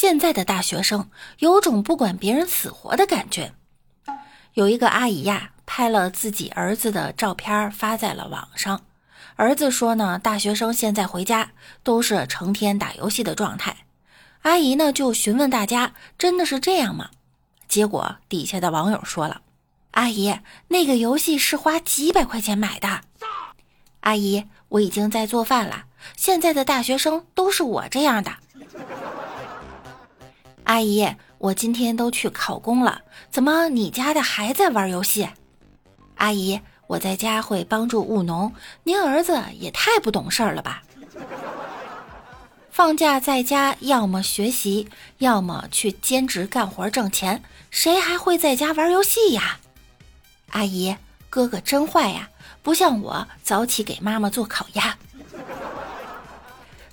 现在的大学生有种不管别人死活的感觉。有一个阿姨呀，拍了自己儿子的照片发在了网上。儿子说呢，大学生现在回家都是成天打游戏的状态。阿姨呢就询问大家，真的是这样吗？结果底下的网友说了：“阿姨，那个游戏是花几百块钱买的。”阿姨，我已经在做饭了。现在的大学生都是我这样的。阿姨，我今天都去考公了，怎么你家的还在玩游戏？阿姨，我在家会帮助务农，您儿子也太不懂事儿了吧？放假在家，要么学习，要么去兼职干活挣钱，谁还会在家玩游戏呀？阿姨，哥哥真坏呀，不像我早起给妈妈做烤鸭。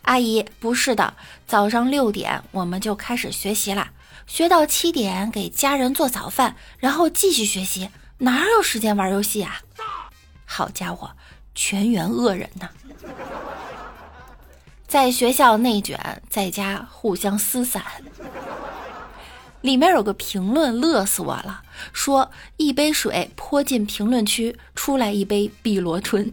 阿姨，不是的，早上六点我们就开始学习了，学到七点给家人做早饭，然后继续学习，哪有时间玩游戏啊？好家伙，全员恶人呐！在学校内卷，在家互相撕散。里面有个评论乐死我了，说一杯水泼进评论区，出来一杯碧螺春。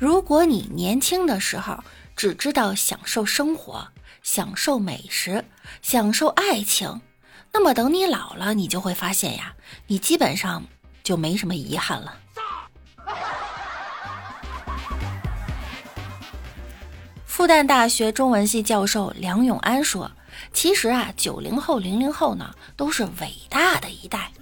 如果你年轻的时候只知道享受生活、享受美食、享受爱情，那么等你老了，你就会发现呀，你基本上就没什么遗憾了。复旦大学中文系教授梁永安说：“其实啊，九零后、零零后呢，都是伟大的一代。”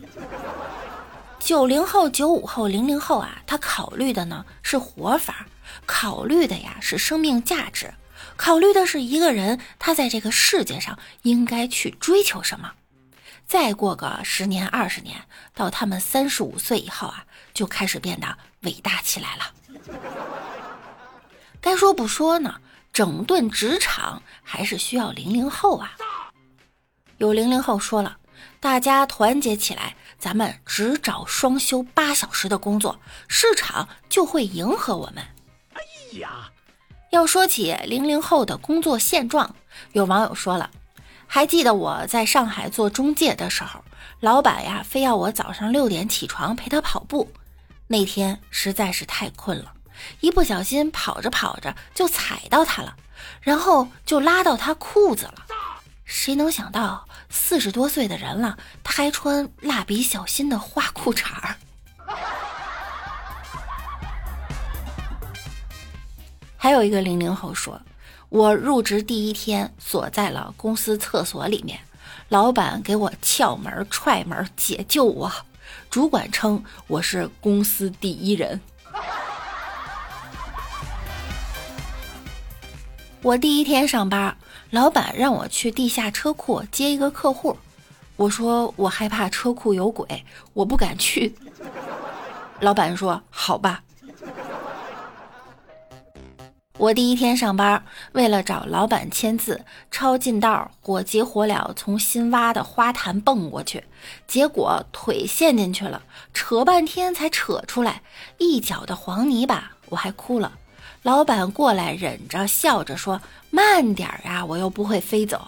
九零后、九五后、零零后啊，他考虑的呢是活法，考虑的呀是生命价值，考虑的是一个人他在这个世界上应该去追求什么。再过个十年、二十年，到他们三十五岁以后啊，就开始变得伟大起来了。该说不说呢，整顿职场还是需要零零后啊。有零零后说了，大家团结起来。咱们只找双休八小时的工作，市场就会迎合我们。哎呀，要说起零零后的工作现状，有网友说了，还记得我在上海做中介的时候，老板呀非要我早上六点起床陪他跑步。那天实在是太困了，一不小心跑着跑着就踩到他了，然后就拉到他裤子了。谁能想到？四十多岁的人了，他还穿蜡笔小新的花裤衩儿。还有一个零零后说：“我入职第一天锁在了公司厕所里面，老板给我撬门踹门解救我，主管称我是公司第一人。”我第一天上班。老板让我去地下车库接一个客户，我说我害怕车库有鬼，我不敢去。老板说：“好吧。”我第一天上班，为了找老板签字，抄近道，火急火燎从新挖的花坛蹦过去，结果腿陷进去了，扯半天才扯出来，一脚的黄泥巴，我还哭了。老板过来，忍着笑着说：“慢点儿呀，我又不会飞走。”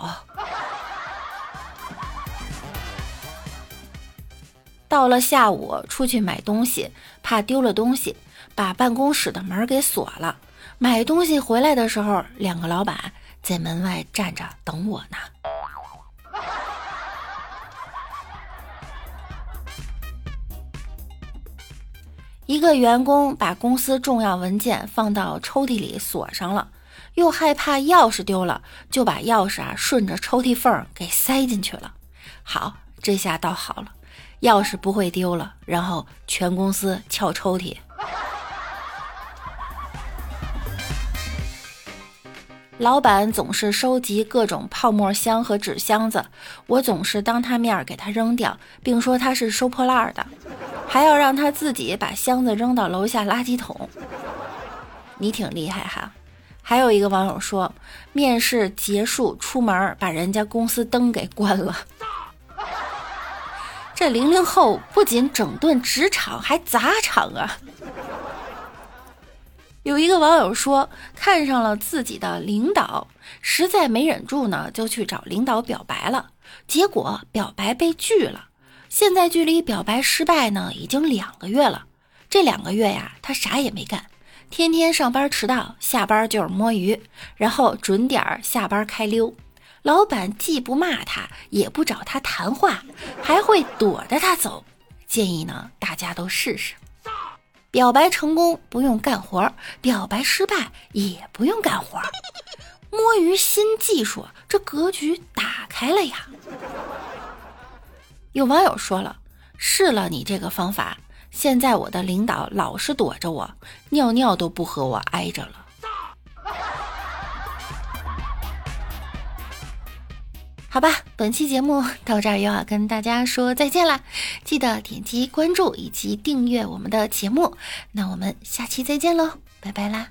到了下午，出去买东西，怕丢了东西，把办公室的门给锁了。买东西回来的时候，两个老板在门外站着等我呢。一个员工把公司重要文件放到抽屉里锁上了，又害怕钥匙丢了，就把钥匙啊顺着抽屉缝给塞进去了。好，这下倒好了，钥匙不会丢了。然后全公司撬抽屉。老板总是收集各种泡沫箱和纸箱子，我总是当他面给他扔掉，并说他是收破烂的。还要让他自己把箱子扔到楼下垃圾桶，你挺厉害哈。还有一个网友说，面试结束出门把人家公司灯给关了。这零零后不仅整顿职场，还砸场啊！有一个网友说，看上了自己的领导，实在没忍住呢，就去找领导表白了，结果表白被拒了。现在距离表白失败呢，已经两个月了。这两个月呀，他啥也没干，天天上班迟到，下班就是摸鱼，然后准点下班开溜。老板既不骂他，也不找他谈话，还会躲着他走。建议呢，大家都试试。表白成功不用干活，表白失败也不用干活。摸鱼新技术，这格局打开了呀！有网友说了，试了你这个方法，现在我的领导老是躲着我，尿尿都不和我挨着了。好吧，本期节目到这儿又要跟大家说再见啦！记得点击关注以及订阅我们的节目，那我们下期再见喽，拜拜啦！